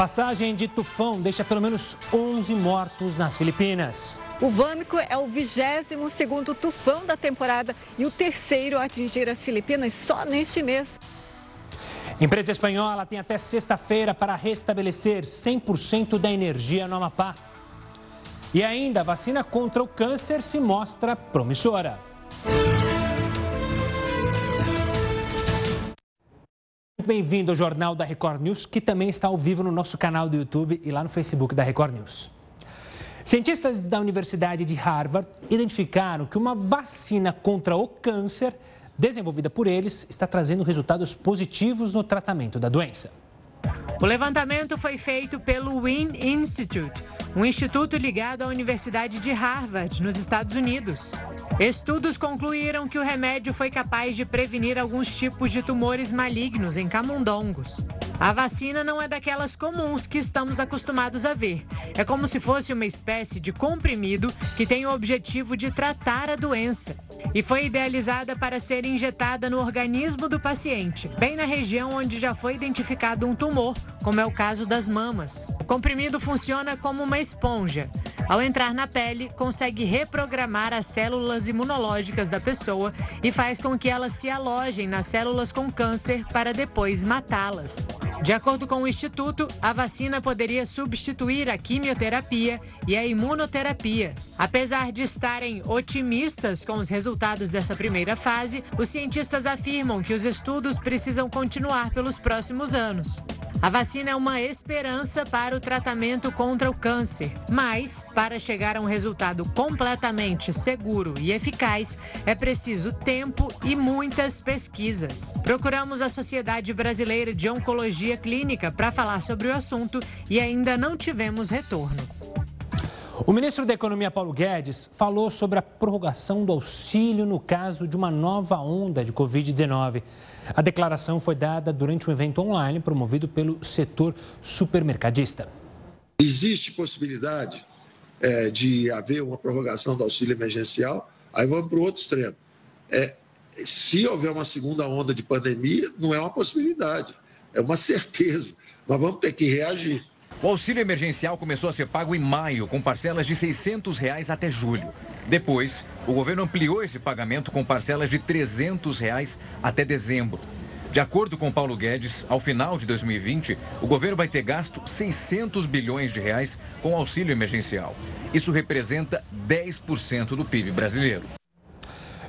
Passagem de tufão deixa pelo menos 11 mortos nas Filipinas. O Vâmico é o 22º tufão da temporada e o terceiro a atingir as Filipinas só neste mês. Empresa espanhola tem até sexta-feira para restabelecer 100% da energia no Amapá. E ainda, a vacina contra o câncer se mostra promissora. Bem-vindo ao Jornal da Record News, que também está ao vivo no nosso canal do YouTube e lá no Facebook da Record News. Cientistas da Universidade de Harvard identificaram que uma vacina contra o câncer, desenvolvida por eles, está trazendo resultados positivos no tratamento da doença. O levantamento foi feito pelo Wynn Institute, um instituto ligado à Universidade de Harvard, nos Estados Unidos. Estudos concluíram que o remédio foi capaz de prevenir alguns tipos de tumores malignos em camundongos. A vacina não é daquelas comuns que estamos acostumados a ver. É como se fosse uma espécie de comprimido que tem o objetivo de tratar a doença. E foi idealizada para ser injetada no organismo do paciente, bem na região onde já foi identificado um tumor, como é o caso das mamas. O comprimido funciona como uma esponja. Ao entrar na pele, consegue reprogramar as células imunológicas da pessoa e faz com que elas se alojem nas células com câncer para depois matá-las. De acordo com o Instituto, a vacina poderia substituir a quimioterapia e a imunoterapia. Apesar de estarem otimistas com os resultados dessa primeira fase, os cientistas afirmam que os estudos precisam continuar pelos próximos anos. A vacina é uma esperança para o tratamento contra o câncer, mas para chegar a um resultado completamente seguro e eficaz, é preciso tempo e muitas pesquisas. Procuramos a Sociedade Brasileira de Oncologia Clínica para falar sobre o assunto e ainda não tivemos retorno. O ministro da Economia, Paulo Guedes, falou sobre a prorrogação do auxílio no caso de uma nova onda de Covid-19. A declaração foi dada durante um evento online promovido pelo setor supermercadista. Existe possibilidade é, de haver uma prorrogação do auxílio emergencial, aí vamos para o outro extremo. É, se houver uma segunda onda de pandemia, não é uma possibilidade, é uma certeza. Nós vamos ter que reagir. O auxílio emergencial começou a ser pago em maio, com parcelas de 600 reais até julho. Depois, o governo ampliou esse pagamento com parcelas de 300 reais até dezembro. De acordo com Paulo Guedes, ao final de 2020, o governo vai ter gasto 600 bilhões de reais com auxílio emergencial. Isso representa 10% do PIB brasileiro.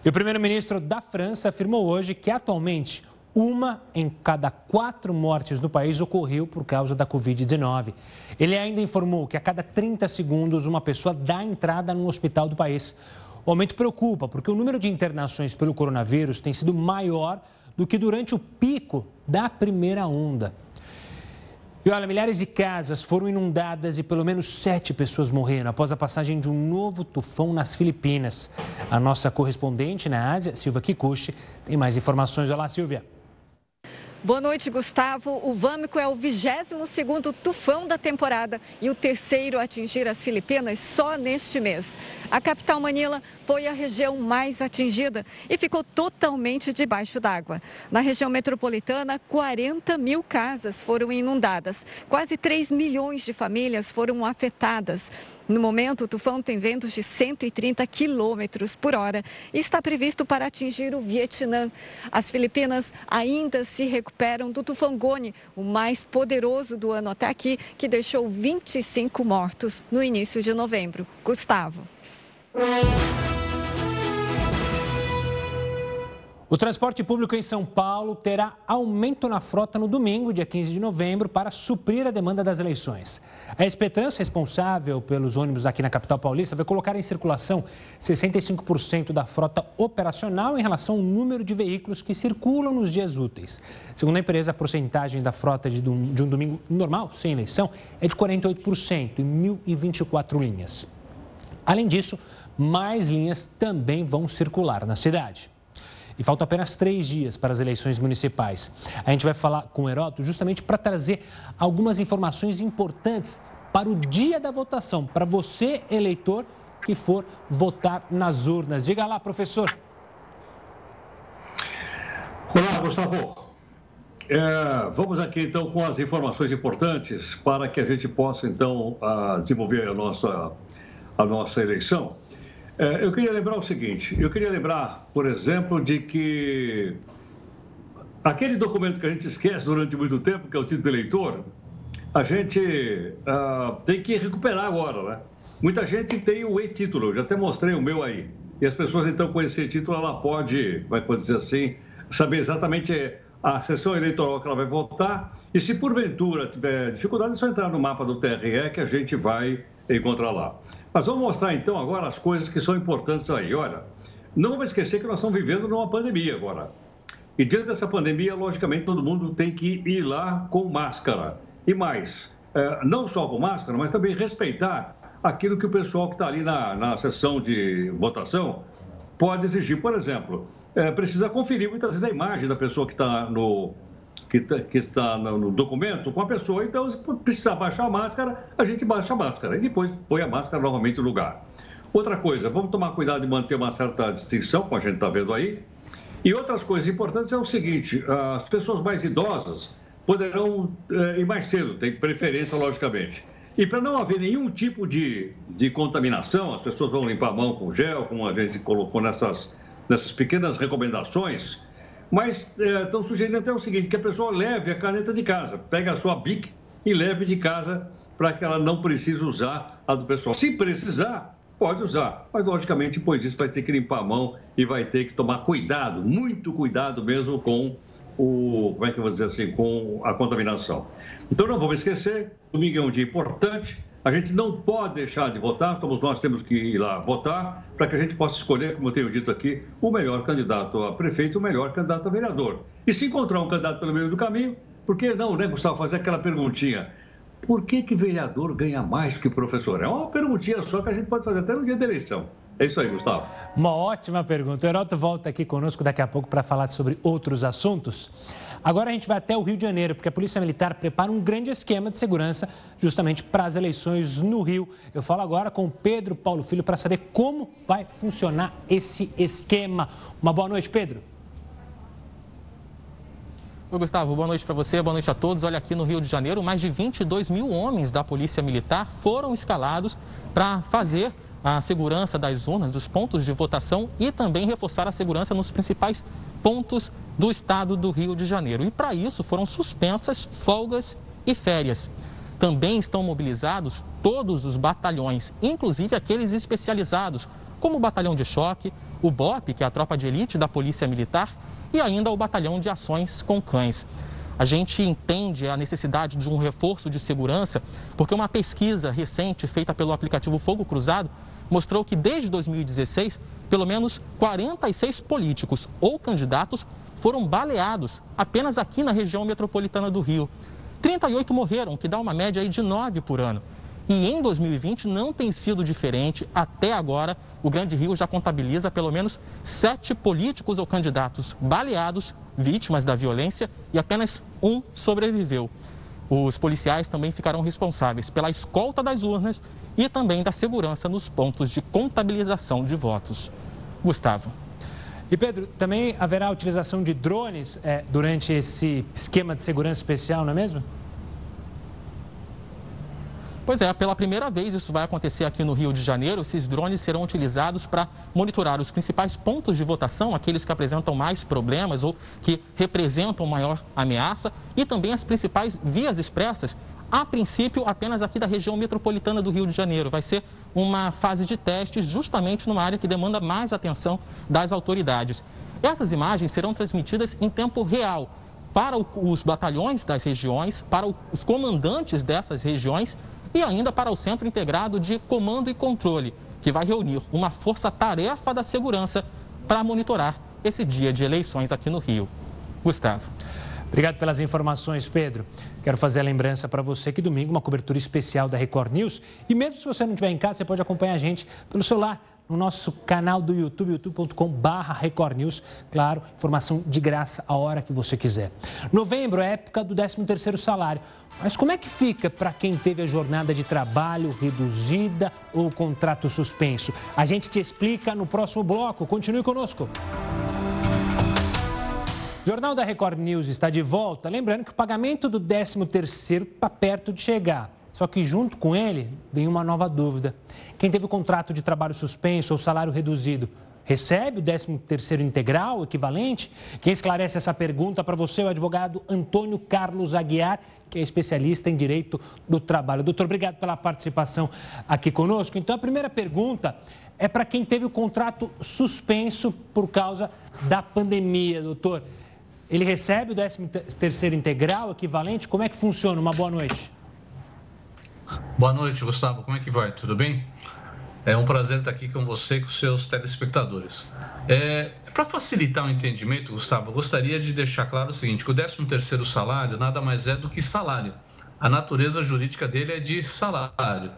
E o primeiro-ministro da França afirmou hoje que atualmente uma em cada quatro mortes no país ocorreu por causa da Covid-19. Ele ainda informou que a cada 30 segundos uma pessoa dá entrada no hospital do país. O aumento preocupa porque o número de internações pelo coronavírus tem sido maior do que durante o pico da primeira onda. E olha, milhares de casas foram inundadas e pelo menos sete pessoas morreram após a passagem de um novo tufão nas Filipinas. A nossa correspondente na Ásia, Silvia Kikuchi, tem mais informações. Olá, Silvia. Boa noite, Gustavo. O Vâmico é o 22º tufão da temporada e o terceiro a atingir as Filipinas só neste mês. A capital Manila foi a região mais atingida e ficou totalmente debaixo d'água. Na região metropolitana, 40 mil casas foram inundadas. Quase 3 milhões de famílias foram afetadas. No momento, o tufão tem ventos de 130 quilômetros por hora e está previsto para atingir o Vietnã. As Filipinas ainda se recuperam do tufão Goni, o mais poderoso do ano até aqui, que deixou 25 mortos no início de novembro. Gustavo. O transporte público em São Paulo terá aumento na frota no domingo, dia 15 de novembro, para suprir a demanda das eleições. A Espetrans, responsável pelos ônibus aqui na capital paulista, vai colocar em circulação 65% da frota operacional em relação ao número de veículos que circulam nos dias úteis. Segundo a empresa, a porcentagem da frota de um, domingo normal, sem eleição, é de 48% em 1.024 linhas. Além disso, mais linhas também vão circular na cidade. E faltam apenas três dias para as eleições municipais. A gente vai falar com o Heródoto justamente para trazer algumas informações importantes para o dia da votação, para você, eleitor, que for votar nas urnas. Diga lá, professor. Olá, Gustavo. é, vamos aqui então com as informações importantes para que a gente possa então desenvolver a nossa, a nossa eleição. É, eu queria lembrar o seguinte: eu queria lembrar, por exemplo, de que aquele documento que a gente esquece durante muito tempo, que é o título do eleitor, a gente uh, tem que recuperar agora, né? Muita gente tem o e-título, eu já até mostrei o meu aí. E as pessoas, então, com esse título, ela pode, vai poder dizer assim, saber exatamente a sessão eleitoral que ela vai votar. E se porventura tiver dificuldade, é só entrar no mapa do TRE que a gente vai encontrar lá. Mas vamos mostrar então agora as coisas que são importantes aí. Olha, não vamos esquecer que nós estamos vivendo numa pandemia agora. E diante dessa pandemia, logicamente, todo mundo tem que ir lá com máscara. E mais, é, não só com máscara, mas também respeitar aquilo que o pessoal que está ali na, na sessão de votação pode exigir. Por exemplo, é, precisa conferir muitas vezes a imagem da pessoa que está no, que, tá, que está no documento com a pessoa. Então, se precisar baixar a máscara, a gente baixa a máscara e depois põe a máscara novamente no lugar. Outra coisa, vamos tomar cuidado de manter uma certa distinção, como a gente está vendo aí. E outras coisas importantes é o seguinte: as pessoas mais idosas poderão é, ir mais cedo, tem preferência, logicamente. E para não haver nenhum tipo de, de contaminação, as pessoas vão limpar a mão com gel, como a gente colocou nessas, nessas pequenas recomendações, mas é, estão sugerindo até o seguinte, que a pessoa leve a caneta de casa, pegue a sua BIC e leve de casa para que ela não precise usar a do pessoal. Se precisar, pode usar, mas logicamente depois disso vai ter que limpar a mão e vai ter que tomar cuidado, muito cuidado mesmo com o, como é que eu vou dizer assim, com a contaminação. Então não vamos esquecer, domingo é um dia importante, a gente não pode deixar de votar, todos nós temos que ir lá votar para que a gente possa escolher, como eu tenho dito aqui, o melhor candidato a prefeito, o melhor candidato a vereador. E se encontrar um candidato pelo meio do caminho, por que não, né, Gustavo, fazer aquela perguntinha? Por que, que vereador ganha mais que professor? É uma perguntinha só que a gente pode fazer até no dia da eleição. É isso aí, Gustavo. Uma ótima pergunta. O Heroto volta aqui conosco daqui a pouco para falar sobre outros assuntos. Agora a gente vai até o Rio de Janeiro, porque a Polícia Militar prepara um grande esquema de segurança justamente para as eleições no Rio. Eu falo agora com o Pedro Paulo Filho para saber como vai funcionar esse esquema. Uma boa noite, Pedro. Oi, Gustavo, boa noite para você, boa noite a todos. Olha, aqui no Rio de Janeiro, mais de 22 mil homens da Polícia Militar foram escalados para fazer a segurança das urnas, dos pontos de votação e também reforçar a segurança nos principais pontos do estado do Rio de Janeiro. E para isso foram suspensas folgas e férias. Também estão mobilizados todos os batalhões, inclusive aqueles especializados, como o Batalhão de Choque, o BOP, que é a tropa de elite da Polícia Militar, e ainda o Batalhão de Ações com Cães. A gente entende a necessidade de um reforço de segurança, porque uma pesquisa recente feita pelo aplicativo Fogo Cruzado mostrou que desde 2016, pelo menos 46 políticos ou candidatos foram baleados apenas aqui na região metropolitana do Rio. 38 morreram, que dá uma média de 9 por ano. E em 2020 não tem sido diferente. Até agora, o Grande Rio já contabiliza pelo menos sete políticos ou candidatos baleados, vítimas da violência, e apenas um sobreviveu. Os policiais também ficarão responsáveis pela escolta das urnas e também da segurança nos pontos de contabilização de votos. Gustavo. E Pedro, também haverá utilização de drones é, durante esse esquema de segurança especial, não é mesmo? Pois é, pela primeira vez isso vai acontecer aqui no Rio de Janeiro. Esses drones serão utilizados para monitorar os principais pontos de votação, aqueles que apresentam mais problemas ou que representam maior ameaça, e também as principais vias expressas. A princípio, apenas aqui da região metropolitana do Rio de Janeiro. Vai ser uma fase de testes justamente numa área que demanda mais atenção das autoridades. Essas imagens serão transmitidas em tempo real para os batalhões das regiões, para os comandantes dessas regiões e ainda para o Centro Integrado de Comando e Controle, que vai reunir uma força-tarefa da segurança para monitorar esse dia de eleições aqui no Rio. Gustavo. Obrigado pelas informações, Pedro. Quero fazer a lembrança para você que domingo uma cobertura especial da Record News. E mesmo se você não estiver em casa, você pode acompanhar a gente pelo celular no nosso canal do YouTube, youtube.com.br Record News. Claro, informação de graça a hora que você quiser. Novembro é época do 13º salário. Mas como é que fica para quem teve a jornada de trabalho reduzida ou contrato suspenso? A gente te explica no próximo bloco. Continue conosco. Jornal da Record News está de volta. Lembrando que o pagamento do 13º está perto de chegar. Só que junto com ele vem uma nova dúvida. Quem teve o contrato de trabalho suspenso ou salário reduzido recebe o 13º integral equivalente? Quem esclarece essa pergunta para você é o advogado Antônio Carlos Aguiar, que é especialista em direito do trabalho. Doutor, obrigado pela participação aqui conosco. Então, a primeira pergunta é para quem teve o contrato suspenso por causa da pandemia, doutor. Ele recebe o 13º integral equivalente? Como é que funciona? Uma boa noite. Boa noite, Gustavo. Como é que vai? Tudo bem? É um prazer estar aqui com você e com seus telespectadores. É, Para facilitar o entendimento, Gustavo, eu gostaria de deixar claro o seguinte, que o 13º salário nada mais é do que salário. A natureza jurídica dele é de salário.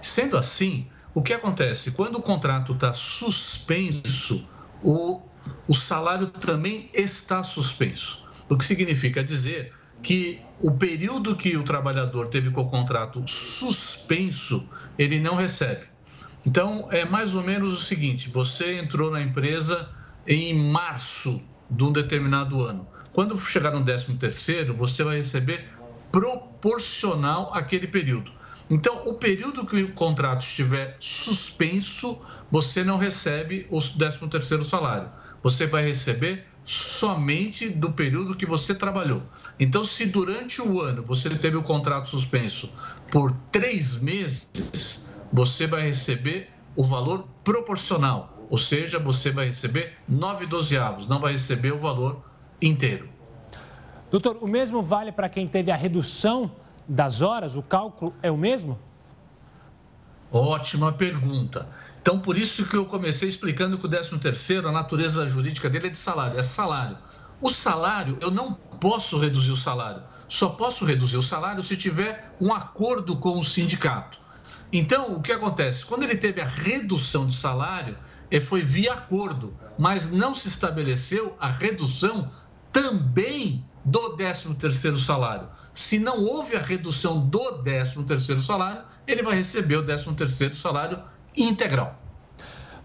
Sendo assim, o que acontece? Quando o contrato está suspenso, o, o salário também está suspenso. O que significa dizer que o período que o trabalhador teve com o contrato suspenso, ele não recebe. Então, é mais ou menos o seguinte: você entrou na empresa em março de um determinado ano. Quando chegar no 13 terceiro, você vai receber proporcional àquele período. Então, o período que o contrato estiver suspenso, você não recebe o 13 terceiro salário. Você vai receber somente do período que você trabalhou. Então, se durante o ano você teve o contrato suspenso por três meses, você vai receber o valor proporcional, ou seja, você vai receber 9 dozeavos, não vai receber o valor inteiro. Doutor, o mesmo vale para quem teve a redução das horas? O cálculo é o mesmo? Ótima pergunta. Então, por isso que eu comecei explicando que o 13 terceiro, a natureza jurídica dele é de salário, é salário. O salário, eu não posso reduzir o salário. Só posso reduzir o salário se tiver um acordo com o sindicato. Então, o que acontece? Quando ele teve a redução de salário, eh, foi via acordo, mas não se estabeleceu a redução também do 13º salário. Se não houve a redução do 13º salário, ele vai receber o 13º salário integral.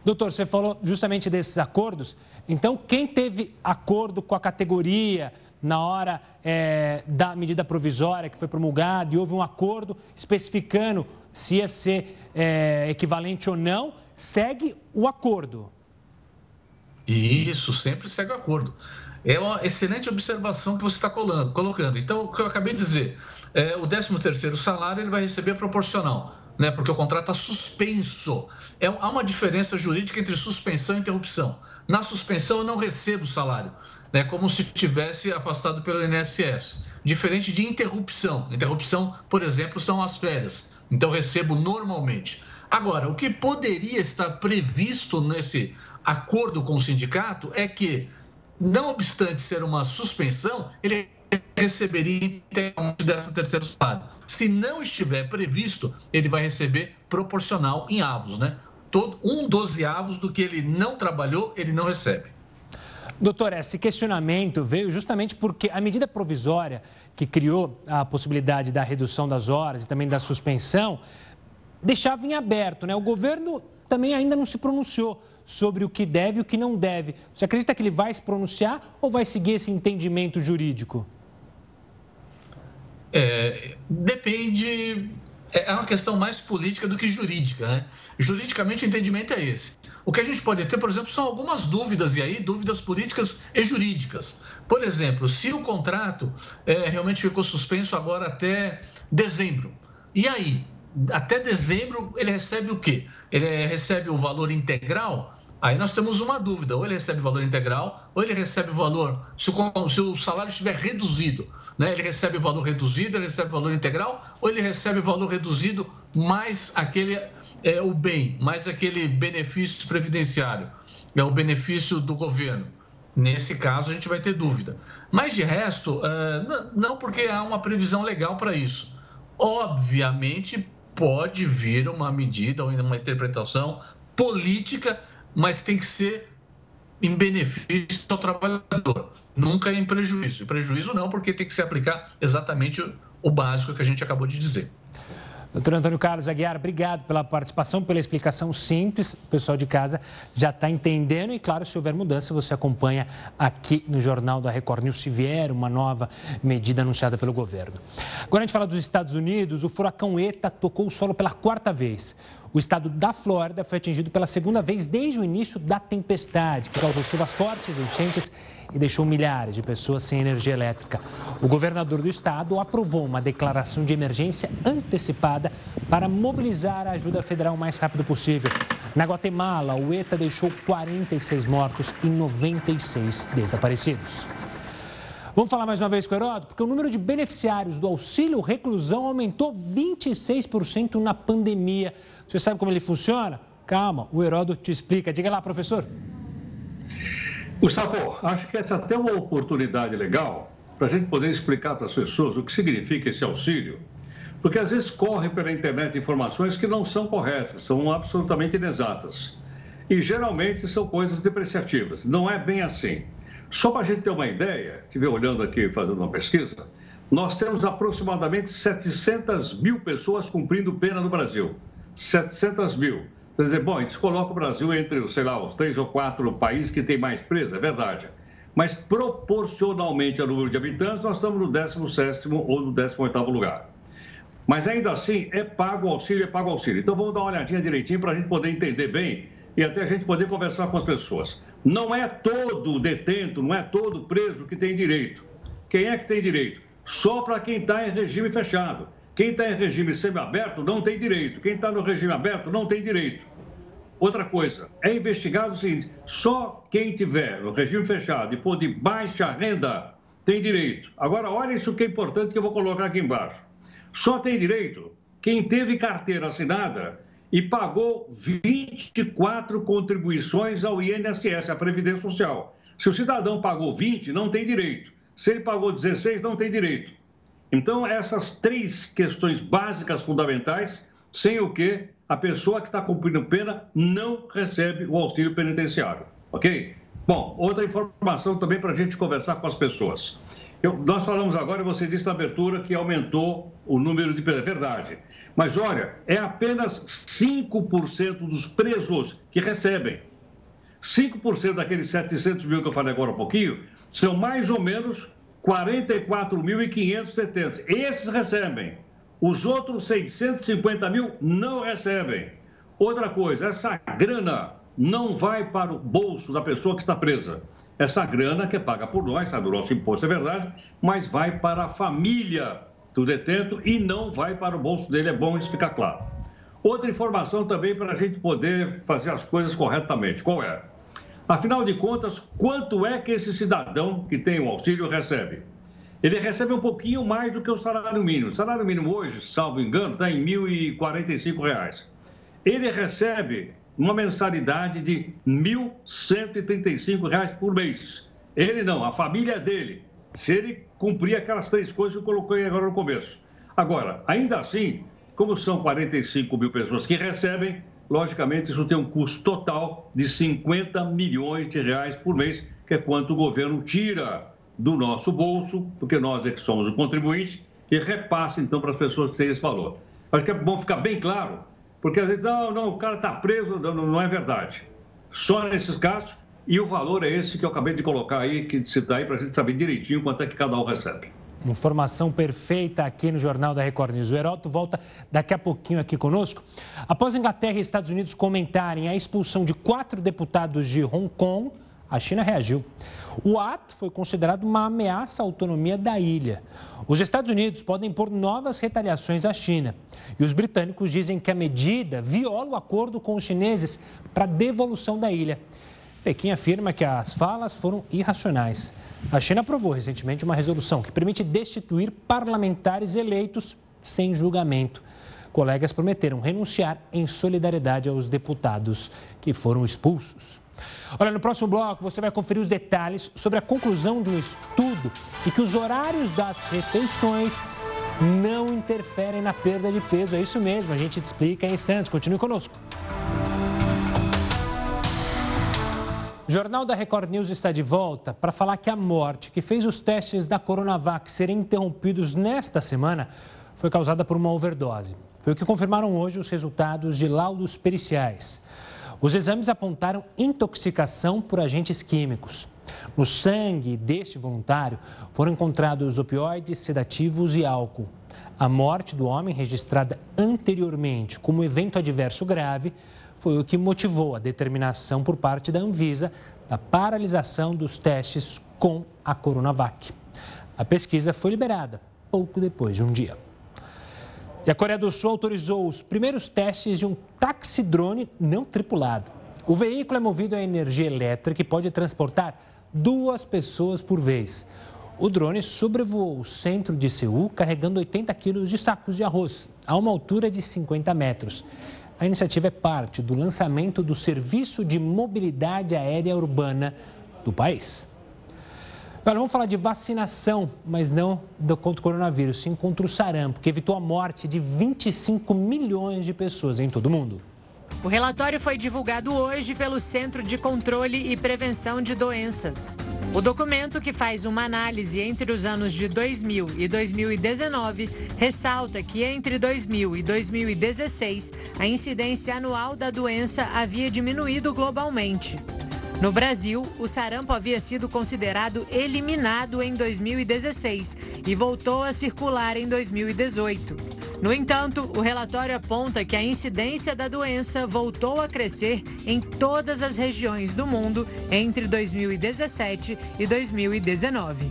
Doutor, você falou justamente desses acordos. Então, quem teve acordo com a categoria na hora é, da medida provisória que foi promulgada e houve um acordo especificando se ia ser é, equivalente ou não, segue o acordo. Isso, sempre segue o acordo. É uma excelente observação que você está colocando. Então, o que eu acabei de dizer, é, o 13 terceiro salário ele vai receber proporcional, né? porque o contrato está suspenso. É, há uma diferença jurídica entre suspensão e interrupção. Na suspensão, eu não recebo salário, né? como se tivesse afastado pelo INSS. Diferente de interrupção. Interrupção, por exemplo, são as férias. Então, recebo normalmente. Agora, o que poderia estar previsto nesse acordo com o sindicato é que, não obstante ser uma suspensão, ele receberia integralmente o terceiro salário. Se não estiver previsto, ele vai receber proporcional em avos, né? Todo, um dozeavos do que ele não trabalhou, ele não recebe. Doutor, esse questionamento veio justamente porque a medida provisória que criou a possibilidade da redução das horas e também da suspensão deixava em aberto, né? O governo também ainda não se pronunciou sobre o que deve e o que não deve. Você acredita que ele vai se pronunciar ou vai seguir esse entendimento jurídico? É, depende é, é uma questão mais política do que jurídica, né? Juridicamente o entendimento é esse. O que a gente pode ter, por exemplo, são algumas dúvidas, e aí dúvidas políticas e jurídicas. Por exemplo, se o contrato é, realmente ficou suspenso agora até dezembro, e aí? Até dezembro ele recebe o quê? Ele recebe o valor integral Aí nós temos uma dúvida: ou ele recebe o valor integral, ou ele recebe o valor, se o, se o salário estiver reduzido, né? ele recebe o valor reduzido, ele recebe o valor integral, ou ele recebe o valor reduzido mais aquele, é, o bem, mais aquele benefício previdenciário, é o benefício do governo. Nesse caso, a gente vai ter dúvida. Mas de resto, é, não, porque há uma previsão legal para isso. Obviamente, pode vir uma medida ou uma interpretação política mas tem que ser em benefício ao trabalhador, nunca em prejuízo. Em prejuízo não, porque tem que se aplicar exatamente o básico que a gente acabou de dizer. Doutor Antônio Carlos Aguiar, obrigado pela participação, pela explicação simples. O pessoal de casa já está entendendo e, claro, se houver mudança, você acompanha aqui no Jornal da Record News se vier uma nova medida anunciada pelo governo. Agora a gente fala dos Estados Unidos, o furacão ETA tocou o solo pela quarta vez. O estado da Flórida foi atingido pela segunda vez desde o início da tempestade, que causou chuvas fortes, enchentes e deixou milhares de pessoas sem energia elétrica. O governador do estado aprovou uma declaração de emergência antecipada para mobilizar a ajuda federal o mais rápido possível. Na Guatemala, o ETA deixou 46 mortos e 96 desaparecidos. Vamos falar mais uma vez com o Heródoto, porque o número de beneficiários do auxílio reclusão aumentou 26% na pandemia. Você sabe como ele funciona? Calma, o Heródoto te explica. Diga lá, professor. Gustavo, acho que essa é até uma oportunidade legal para a gente poder explicar para as pessoas o que significa esse auxílio. Porque às vezes corre pela internet informações que não são corretas, são absolutamente inexatas. E geralmente são coisas depreciativas. Não é bem assim. Só para a gente ter uma ideia, estiver olhando aqui, fazendo uma pesquisa, nós temos aproximadamente 700 mil pessoas cumprindo pena no Brasil. 700 mil. Quer dizer, bom, gente coloca o Brasil entre, sei lá, os três ou quatro países que têm mais presos, é verdade. Mas proporcionalmente ao número de habitantes, nós estamos no 17 ou no 18 lugar. Mas ainda assim, é pago o auxílio, é pago o auxílio. Então vamos dar uma olhadinha direitinho para a gente poder entender bem e até a gente poder conversar com as pessoas. Não é todo detento, não é todo preso que tem direito. Quem é que tem direito? Só para quem está em regime fechado. Quem está em regime semiaberto não tem direito. Quem está no regime aberto não tem direito. Outra coisa, é investigado o seguinte: só quem tiver no regime fechado e for de baixa renda tem direito. Agora, olha isso que é importante que eu vou colocar aqui embaixo. Só tem direito quem teve carteira assinada e pagou 24 contribuições ao INSS, a Previdência Social. Se o cidadão pagou 20, não tem direito. Se ele pagou 16, não tem direito. Então, essas três questões básicas fundamentais, sem o que a pessoa que está cumprindo pena não recebe o auxílio penitenciário. Ok? Bom, outra informação também para a gente conversar com as pessoas. Eu, nós falamos agora, você disse na abertura que aumentou o número de presos. É verdade. Mas olha, é apenas 5% dos presos que recebem. 5% daqueles 700 mil que eu falei agora um pouquinho são mais ou menos 44.570. Esses recebem. Os outros 650 mil não recebem. Outra coisa, essa grana não vai para o bolso da pessoa que está presa. Essa grana que é paga por nós, sabe, o nosso imposto é verdade, mas vai para a família do detento e não vai para o bolso dele, é bom isso ficar claro. Outra informação também para a gente poder fazer as coisas corretamente. Qual é? Afinal de contas, quanto é que esse cidadão que tem o auxílio recebe? Ele recebe um pouquinho mais do que o salário mínimo. O salário mínimo hoje, salvo engano, está em R$ 1.045. Ele recebe uma mensalidade de R$ 1.135 por mês. Ele não, a família dele se ele cumprir aquelas três coisas que eu coloquei agora no começo. Agora, ainda assim, como são 45 mil pessoas que recebem, logicamente isso tem um custo total de 50 milhões de reais por mês, que é quanto o governo tira do nosso bolso, porque nós é que somos o contribuinte, e repassa então para as pessoas que têm esse valor. Acho que é bom ficar bem claro, porque às vezes, não, não, o cara está preso, não, não é verdade. Só nesses casos, e o valor é esse que eu acabei de colocar aí, que citar aí, para a gente saber direitinho quanto é que cada um recebe. Informação perfeita aqui no Jornal da Record News. O Heroto volta daqui a pouquinho aqui conosco. Após Inglaterra e Estados Unidos comentarem a expulsão de quatro deputados de Hong Kong, a China reagiu. O ato foi considerado uma ameaça à autonomia da ilha. Os Estados Unidos podem pôr novas retaliações à China. E os britânicos dizem que a medida viola o acordo com os chineses para devolução da ilha. Pequim afirma que as falas foram irracionais. A China aprovou recentemente uma resolução que permite destituir parlamentares eleitos sem julgamento. Colegas prometeram renunciar em solidariedade aos deputados que foram expulsos. Olha, no próximo bloco você vai conferir os detalhes sobre a conclusão de um estudo e que os horários das refeições não interferem na perda de peso. É isso mesmo, a gente te explica em instantes. Continue conosco. O Jornal da Record News está de volta para falar que a morte que fez os testes da Coronavac serem interrompidos nesta semana foi causada por uma overdose. Foi o que confirmaram hoje os resultados de laudos periciais. Os exames apontaram intoxicação por agentes químicos. No sangue deste voluntário foram encontrados opioides, sedativos e álcool. A morte do homem, registrada anteriormente como evento adverso grave, foi o que motivou a determinação por parte da Anvisa da paralisação dos testes com a Coronavac. A pesquisa foi liberada pouco depois de um dia. E a Coreia do Sul autorizou os primeiros testes de um táxi-drone não tripulado. O veículo é movido a energia elétrica e pode transportar duas pessoas por vez. O drone sobrevoou o centro de Seul carregando 80 quilos de sacos de arroz, a uma altura de 50 metros. A iniciativa é parte do lançamento do Serviço de Mobilidade Aérea Urbana do país. Agora vamos falar de vacinação, mas não contra o coronavírus, sim contra o sarampo, que evitou a morte de 25 milhões de pessoas em todo o mundo. O relatório foi divulgado hoje pelo Centro de Controle e Prevenção de Doenças. O documento, que faz uma análise entre os anos de 2000 e 2019, ressalta que entre 2000 e 2016, a incidência anual da doença havia diminuído globalmente. No Brasil, o sarampo havia sido considerado eliminado em 2016 e voltou a circular em 2018. No entanto, o relatório aponta que a incidência da doença voltou a crescer em todas as regiões do mundo entre 2017 e 2019.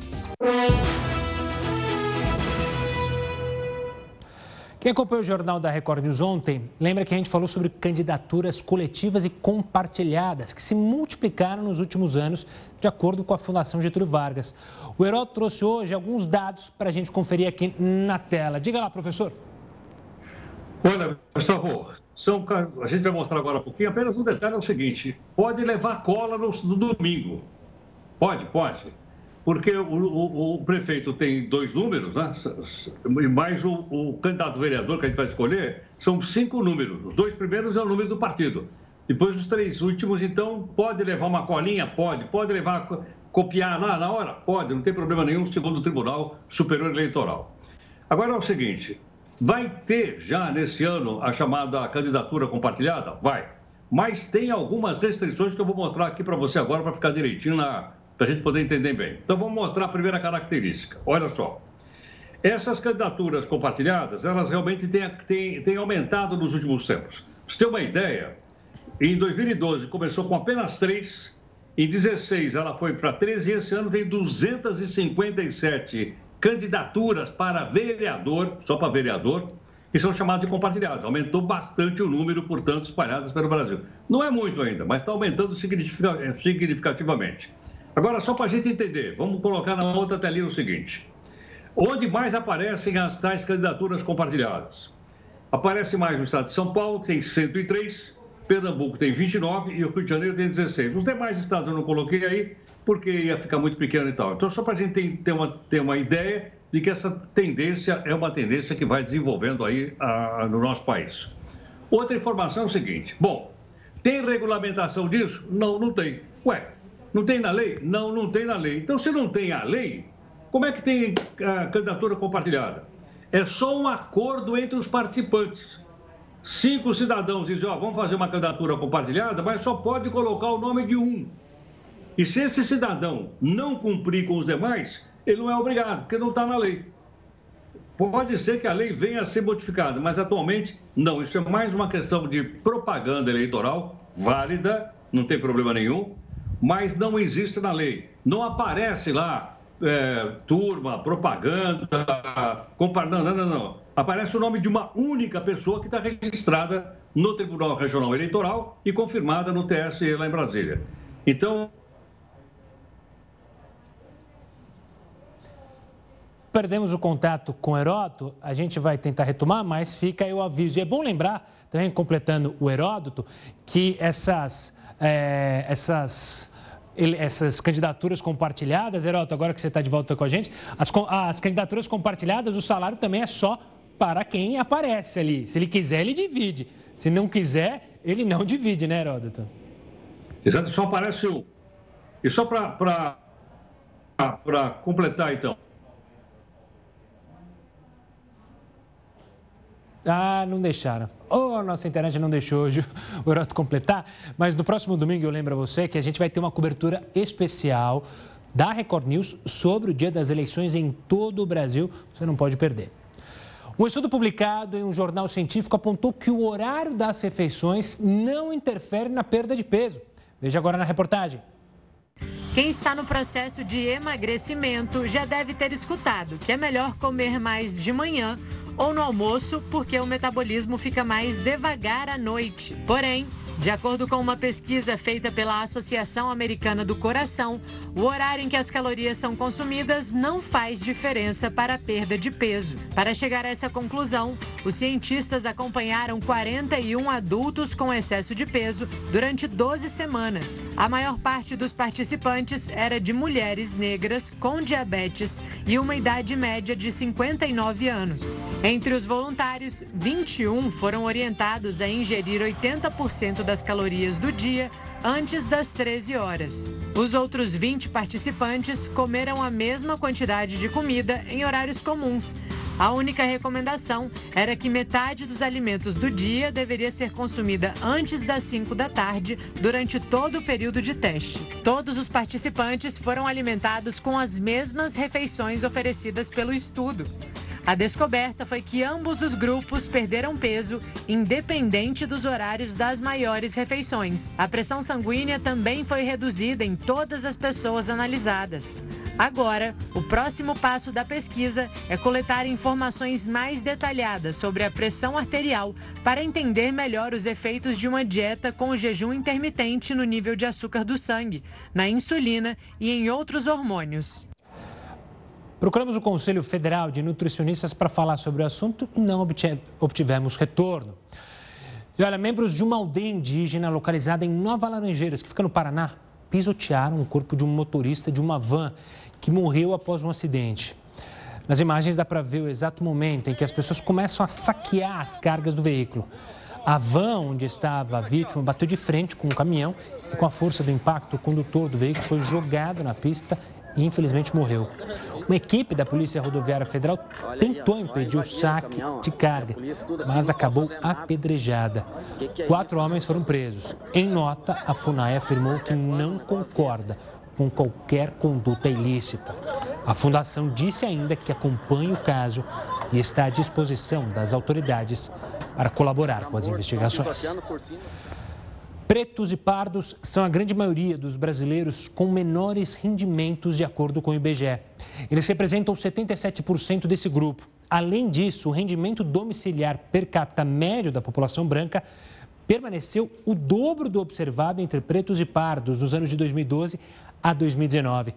Quem acompanhou o Jornal da Record News ontem, lembra que a gente falou sobre candidaturas coletivas e compartilhadas, que se multiplicaram nos últimos anos, de acordo com a Fundação Getúlio Vargas. O Heródoto trouxe hoje alguns dados para a gente conferir aqui na tela. Diga lá, professor. Olha, Gustavo, são, a gente vai mostrar agora um pouquinho. Apenas um detalhe é o seguinte: pode levar cola no, no domingo. Pode, pode porque o, o, o, prefeito tem dois números, né? E mais o, o, candidato vereador que a gente vai escolher, são cinco números. Os dois primeiros é o número do partido. Depois os três últimos, então, pode levar uma colinha? Pode. Pode levar, copiar lá na hora? Pode, não tem problema nenhum, segundo o Tribunal Superior Eleitoral. Agora é o seguinte: vai ter já nesse ano a chamada candidatura compartilhada? Vai. Mas tem algumas restrições que eu vou mostrar aqui para você agora para ficar direitinho na, para a gente poder entender bem. Então, vamos mostrar a primeira característica. Olha só. Essas candidaturas compartilhadas, elas realmente têm, têm, têm aumentado nos últimos tempos. Para você ter uma ideia, em 2012 começou com apenas três, em 16 ela foi para 13 e esse ano tem 257 candidaturas para vereador, só para vereador, que são chamadas de compartilhadas. Aumentou bastante o número, portanto, espalhadas pelo Brasil. Não é muito ainda, mas está aumentando significativamente. Agora, só para a gente entender, vamos colocar na outra telinha o seguinte: onde mais aparecem as tais candidaturas compartilhadas? Aparece mais no estado de São Paulo, que tem 103, Pernambuco tem 29 e o Rio de Janeiro tem 16. Os demais estados eu não coloquei aí, porque ia ficar muito pequeno e tal. Então, só para a gente ter uma, ter uma ideia de que essa tendência é uma tendência que vai desenvolvendo aí a, no nosso país. Outra informação é o seguinte: bom, tem regulamentação disso? Não, não tem. Ué, não tem na lei? Não, não tem na lei. Então, se não tem a lei, como é que tem a candidatura compartilhada? É só um acordo entre os participantes. Cinco cidadãos dizem, ó, vamos fazer uma candidatura compartilhada, mas só pode colocar o nome de um. E se esse cidadão não cumprir com os demais, ele não é obrigado, porque não está na lei. Pode ser que a lei venha a ser modificada, mas atualmente não. Isso é mais uma questão de propaganda eleitoral válida, não tem problema nenhum, mas não existe na lei. Não aparece lá é, turma, propaganda, comparando. Não, não, não. Aparece o nome de uma única pessoa que está registrada no Tribunal Regional Eleitoral e confirmada no TSE lá em Brasília. Então. Perdemos o contato com o Heródoto, a gente vai tentar retomar, mas fica aí o aviso. E é bom lembrar, também completando o Heródoto, que essas, é, essas essas candidaturas compartilhadas, Heroto, agora que você está de volta com a gente, as, as candidaturas compartilhadas, o salário também é só para quem aparece ali. Se ele quiser, ele divide. Se não quiser, ele não divide, né, Heródoto? Exato, só aparece um. E só para completar, então. Ah, não deixaram. Oh, a nossa internet não deixou hoje o Heroto completar. Mas no próximo domingo eu lembro a você que a gente vai ter uma cobertura especial da Record News sobre o dia das eleições em todo o Brasil. Você não pode perder. Um estudo publicado em um jornal científico apontou que o horário das refeições não interfere na perda de peso. Veja agora na reportagem. Quem está no processo de emagrecimento já deve ter escutado que é melhor comer mais de manhã ou no almoço, porque o metabolismo fica mais devagar à noite. Porém, de acordo com uma pesquisa feita pela Associação Americana do Coração, o horário em que as calorias são consumidas não faz diferença para a perda de peso. Para chegar a essa conclusão, os cientistas acompanharam 41 adultos com excesso de peso durante 12 semanas. A maior parte dos participantes era de mulheres negras com diabetes e uma idade média de 59 anos. Entre os voluntários, 21 foram orientados a ingerir 80% das calorias do dia antes das 13 horas. Os outros 20 participantes comeram a mesma quantidade de comida em horários comuns. A única recomendação era que metade dos alimentos do dia deveria ser consumida antes das 5 da tarde, durante todo o período de teste. Todos os participantes foram alimentados com as mesmas refeições oferecidas pelo estudo. A descoberta foi que ambos os grupos perderam peso, independente dos horários das maiores refeições. A pressão sanguínea também foi reduzida em todas as pessoas analisadas. Agora, o próximo passo da pesquisa é coletar informações mais detalhadas sobre a pressão arterial para entender melhor os efeitos de uma dieta com jejum intermitente no nível de açúcar do sangue, na insulina e em outros hormônios. Procuramos o Conselho Federal de Nutricionistas para falar sobre o assunto e não obtivemos retorno. E olha, membros de uma aldeia indígena localizada em Nova Laranjeiras, que fica no Paraná, pisotearam o corpo de um motorista de uma van que morreu após um acidente. Nas imagens dá para ver o exato momento em que as pessoas começam a saquear as cargas do veículo. A van onde estava a vítima bateu de frente com um caminhão e, com a força do impacto, o condutor do veículo foi jogado na pista e infelizmente morreu. Uma equipe da Polícia Rodoviária Federal tentou impedir o saque de carga, mas acabou apedrejada. Quatro homens foram presos. Em nota, a FUNAI afirmou que não concorda com qualquer conduta ilícita. A fundação disse ainda que acompanha o caso e está à disposição das autoridades para colaborar com as investigações. Pretos e pardos são a grande maioria dos brasileiros com menores rendimentos, de acordo com o IBGE. Eles representam 77% desse grupo. Além disso, o rendimento domiciliar per capita médio da população branca permaneceu o dobro do observado entre pretos e pardos nos anos de 2012 a 2019.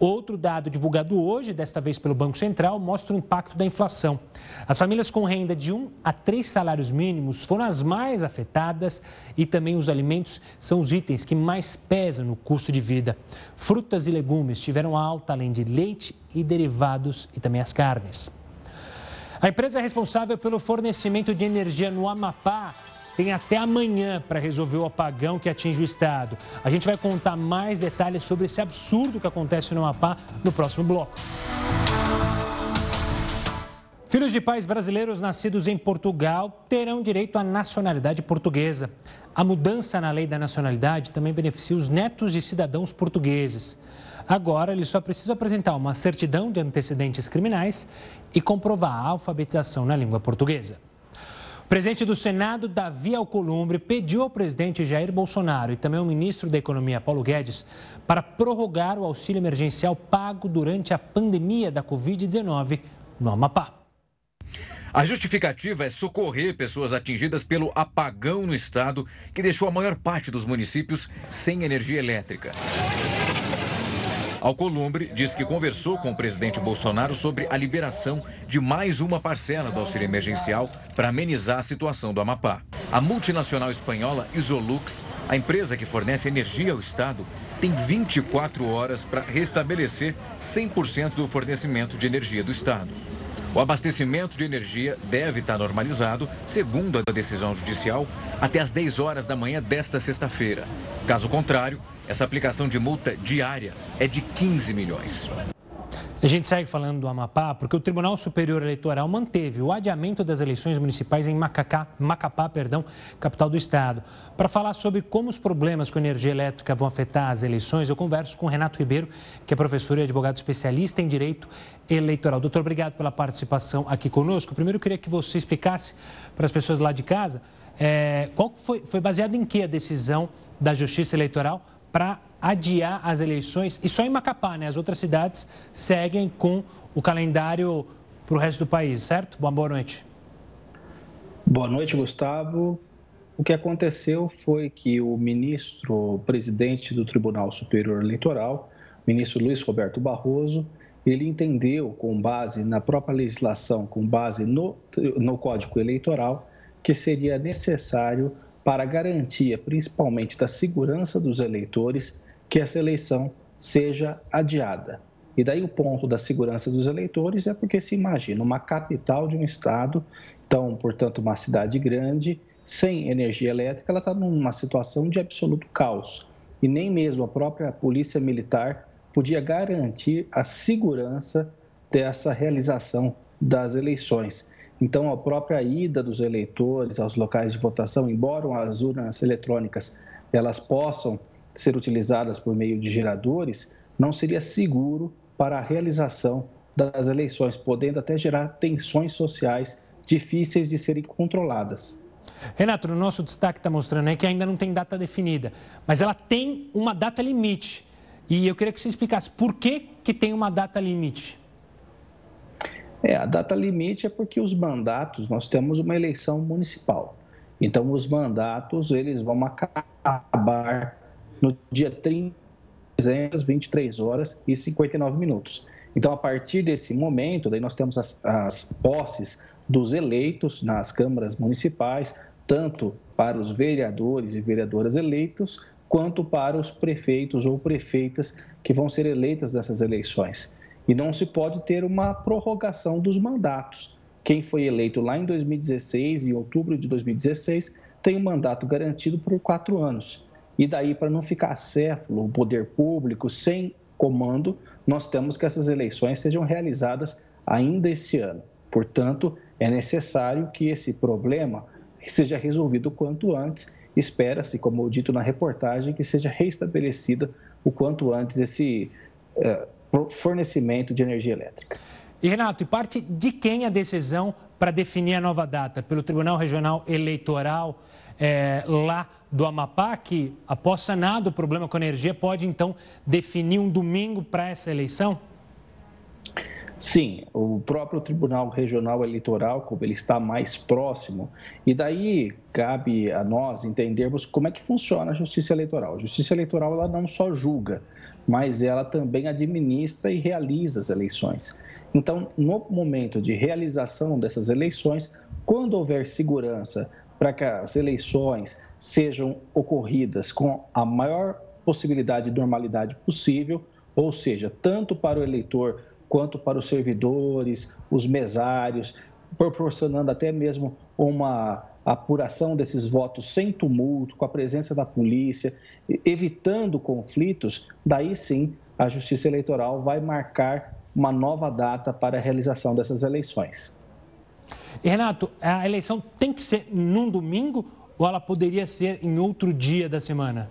Outro dado divulgado hoje, desta vez pelo Banco Central, mostra o impacto da inflação. As famílias com renda de um a três salários mínimos foram as mais afetadas e também os alimentos são os itens que mais pesam no custo de vida. Frutas e legumes tiveram alta, além de leite e derivados e também as carnes. A empresa responsável pelo fornecimento de energia no Amapá tem até amanhã para resolver o apagão que atinge o estado. A gente vai contar mais detalhes sobre esse absurdo que acontece no Amapá no próximo bloco. Filhos de pais brasileiros nascidos em Portugal terão direito à nacionalidade portuguesa. A mudança na lei da nacionalidade também beneficia os netos de cidadãos portugueses. Agora, eles só precisam apresentar uma certidão de antecedentes criminais e comprovar a alfabetização na língua portuguesa. Presidente do Senado, Davi Alcolumbre, pediu ao presidente Jair Bolsonaro e também ao ministro da Economia, Paulo Guedes, para prorrogar o auxílio emergencial pago durante a pandemia da Covid-19 no Amapá. A justificativa é socorrer pessoas atingidas pelo apagão no estado, que deixou a maior parte dos municípios sem energia elétrica. Alcolumbre diz que conversou com o presidente Bolsonaro sobre a liberação de mais uma parcela do auxílio emergencial para amenizar a situação do Amapá. A multinacional espanhola Isolux, a empresa que fornece energia ao Estado, tem 24 horas para restabelecer 100% do fornecimento de energia do Estado. O abastecimento de energia deve estar normalizado, segundo a decisão judicial, até às 10 horas da manhã desta sexta-feira. Caso contrário, essa aplicação de multa diária é de 15 milhões. A gente segue falando do Amapá porque o Tribunal Superior Eleitoral manteve o adiamento das eleições municipais em Macacá, Macapá, perdão, capital do estado. Para falar sobre como os problemas com energia elétrica vão afetar as eleições, eu converso com Renato Ribeiro, que é professor e advogado especialista em direito eleitoral. Doutor, obrigado pela participação aqui conosco. Primeiro, eu queria que você explicasse para as pessoas lá de casa é, qual foi, foi baseada em que a decisão da Justiça Eleitoral para adiar as eleições e só em Macapá, né? As outras cidades seguem com o calendário para o resto do país, certo? Boa, boa noite. Boa noite, Gustavo. O que aconteceu foi que o ministro presidente do Tribunal Superior Eleitoral, ministro Luiz Roberto Barroso, ele entendeu, com base na própria legislação, com base no, no Código Eleitoral, que seria necessário, para garantia principalmente da segurança dos eleitores, que essa eleição seja adiada. E daí o ponto da segurança dos eleitores é porque se imagina uma capital de um estado, então, portanto, uma cidade grande, sem energia elétrica, ela está numa situação de absoluto caos. E nem mesmo a própria polícia militar podia garantir a segurança dessa realização das eleições. Então, a própria ida dos eleitores aos locais de votação, embora as urnas eletrônicas elas possam ser utilizadas por meio de geradores, não seria seguro para a realização das eleições, podendo até gerar tensões sociais difíceis de serem controladas. Renato, no nosso destaque está mostrando aí que ainda não tem data definida, mas ela tem uma data limite. E eu queria que você explicasse por que, que tem uma data limite. É, a data limite é porque os mandatos, nós temos uma eleição municipal. Então, os mandatos, eles vão acabar no dia 30, 23 horas e 59 minutos. Então, a partir desse momento, daí nós temos as, as posses dos eleitos nas câmaras municipais, tanto para os vereadores e vereadoras eleitos, quanto para os prefeitos ou prefeitas que vão ser eleitas nessas eleições. E não se pode ter uma prorrogação dos mandatos. Quem foi eleito lá em 2016, em outubro de 2016, tem um mandato garantido por quatro anos. E daí, para não ficar céfalo o poder público sem comando, nós temos que essas eleições sejam realizadas ainda esse ano. Portanto, é necessário que esse problema seja resolvido o quanto antes. Espera-se, como dito na reportagem, que seja restabelecida o quanto antes esse eh, fornecimento de energia elétrica. E Renato, e parte de quem a decisão para definir a nova data? Pelo Tribunal Regional Eleitoral é, lá do Amapá, que após sanado o problema com a energia, pode então definir um domingo para essa eleição? Sim, o próprio Tribunal Regional Eleitoral, como ele está mais próximo, e daí cabe a nós entendermos como é que funciona a Justiça Eleitoral. A Justiça Eleitoral ela não só julga, mas ela também administra e realiza as eleições. Então, no momento de realização dessas eleições, quando houver segurança para que as eleições sejam ocorridas com a maior possibilidade de normalidade possível, ou seja, tanto para o eleitor quanto para os servidores, os mesários, proporcionando até mesmo uma apuração desses votos sem tumulto, com a presença da polícia, evitando conflitos, daí sim a Justiça Eleitoral vai marcar uma nova data para a realização dessas eleições. Renato, a eleição tem que ser num domingo ou ela poderia ser em outro dia da semana?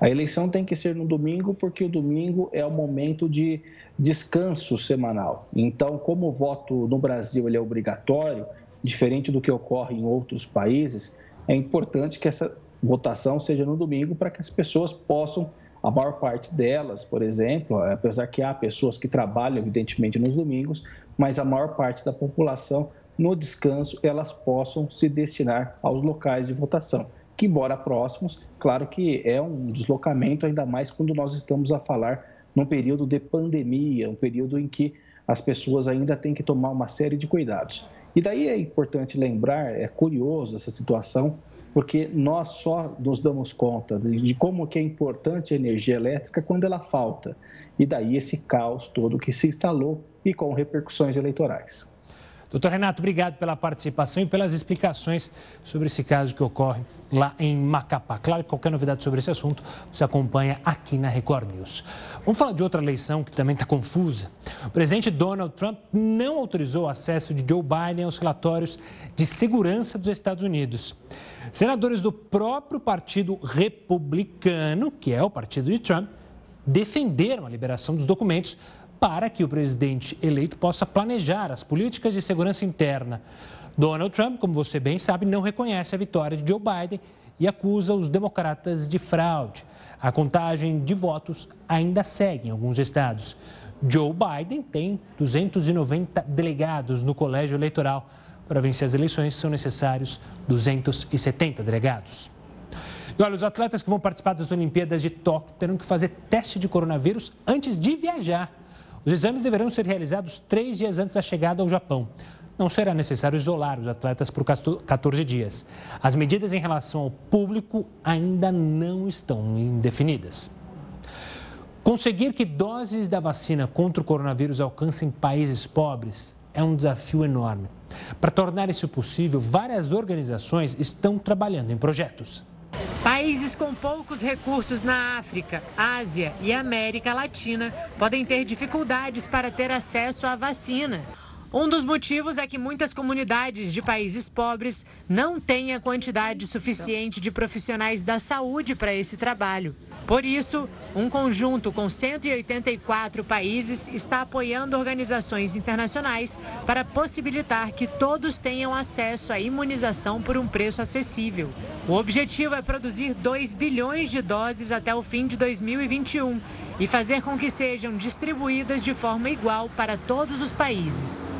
A eleição tem que ser no domingo porque o domingo é o momento de descanso semanal. Então, como o voto no Brasil ele é obrigatório, diferente do que ocorre em outros países, é importante que essa votação seja no domingo para que as pessoas possam a maior parte delas, por exemplo, apesar que há pessoas que trabalham, evidentemente, nos domingos, mas a maior parte da população, no descanso, elas possam se destinar aos locais de votação, que, embora próximos, claro que é um deslocamento, ainda mais quando nós estamos a falar num período de pandemia, um período em que as pessoas ainda têm que tomar uma série de cuidados. E daí é importante lembrar, é curioso essa situação, porque nós só nos damos conta de como que é importante a energia elétrica quando ela falta. E daí esse caos todo que se instalou e com repercussões eleitorais. Doutor Renato, obrigado pela participação e pelas explicações sobre esse caso que ocorre lá em Macapá. Claro que qualquer novidade sobre esse assunto você acompanha aqui na Record News. Vamos falar de outra eleição que também está confusa. O presidente Donald Trump não autorizou o acesso de Joe Biden aos relatórios de segurança dos Estados Unidos. Senadores do próprio Partido Republicano, que é o partido de Trump, defenderam a liberação dos documentos para que o presidente eleito possa planejar as políticas de segurança interna. Donald Trump, como você bem sabe, não reconhece a vitória de Joe Biden e acusa os democratas de fraude. A contagem de votos ainda segue em alguns estados. Joe Biden tem 290 delegados no colégio eleitoral. Para vencer as eleições, são necessários 270 delegados. E olha, os atletas que vão participar das Olimpíadas de Tóquio terão que fazer teste de coronavírus antes de viajar. Os exames deverão ser realizados três dias antes da chegada ao Japão. Não será necessário isolar os atletas por 14 dias. As medidas em relação ao público ainda não estão definidas. Conseguir que doses da vacina contra o coronavírus alcancem países pobres é um desafio enorme. Para tornar isso possível, várias organizações estão trabalhando em projetos. Países com poucos recursos na África, Ásia e América Latina podem ter dificuldades para ter acesso à vacina. Um dos motivos é que muitas comunidades de países pobres não têm a quantidade suficiente de profissionais da saúde para esse trabalho. Por isso, um conjunto com 184 países está apoiando organizações internacionais para possibilitar que todos tenham acesso à imunização por um preço acessível. O objetivo é produzir 2 bilhões de doses até o fim de 2021 e fazer com que sejam distribuídas de forma igual para todos os países.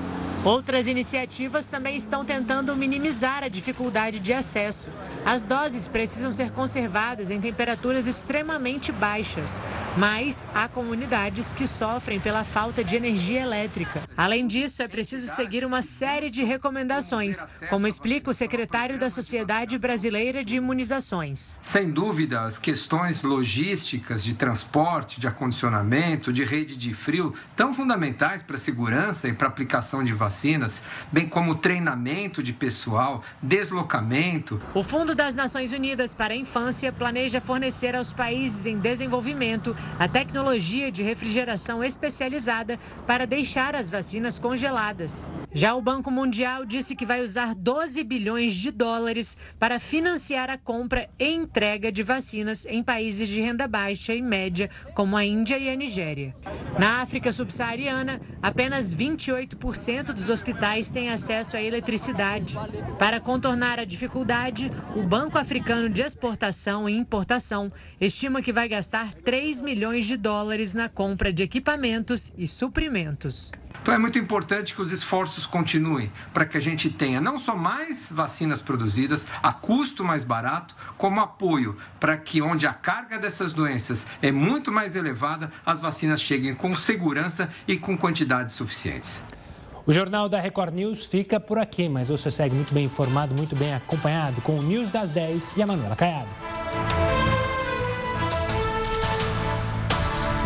Outras iniciativas também estão tentando minimizar a dificuldade de acesso. As doses precisam ser conservadas em temperaturas extremamente baixas, mas há comunidades que sofrem pela falta de energia elétrica. Além disso, é preciso seguir uma série de recomendações, como explica o secretário da Sociedade Brasileira de Imunizações. Sem dúvida, as questões logísticas de transporte, de acondicionamento, de rede de frio, tão fundamentais para a segurança e para a aplicação de vacinas vacinas, bem como treinamento de pessoal, deslocamento. O Fundo das Nações Unidas para a Infância planeja fornecer aos países em desenvolvimento a tecnologia de refrigeração especializada para deixar as vacinas congeladas. Já o Banco Mundial disse que vai usar 12 bilhões de dólares para financiar a compra e entrega de vacinas em países de renda baixa e média, como a Índia e a Nigéria. Na África subsaariana, apenas 28% dos hospitais têm acesso à eletricidade. Para contornar a dificuldade, o Banco Africano de Exportação e Importação estima que vai gastar 3 milhões de dólares na compra de equipamentos e suprimentos. Então é muito importante que os esforços continuem para que a gente tenha não só mais vacinas produzidas a custo mais barato, como apoio para que onde a carga dessas doenças é muito mais elevada, as vacinas cheguem com segurança e com quantidades suficientes. O Jornal da Record News fica por aqui, mas você segue muito bem informado, muito bem acompanhado com o News das 10 e a Manuela Caiado.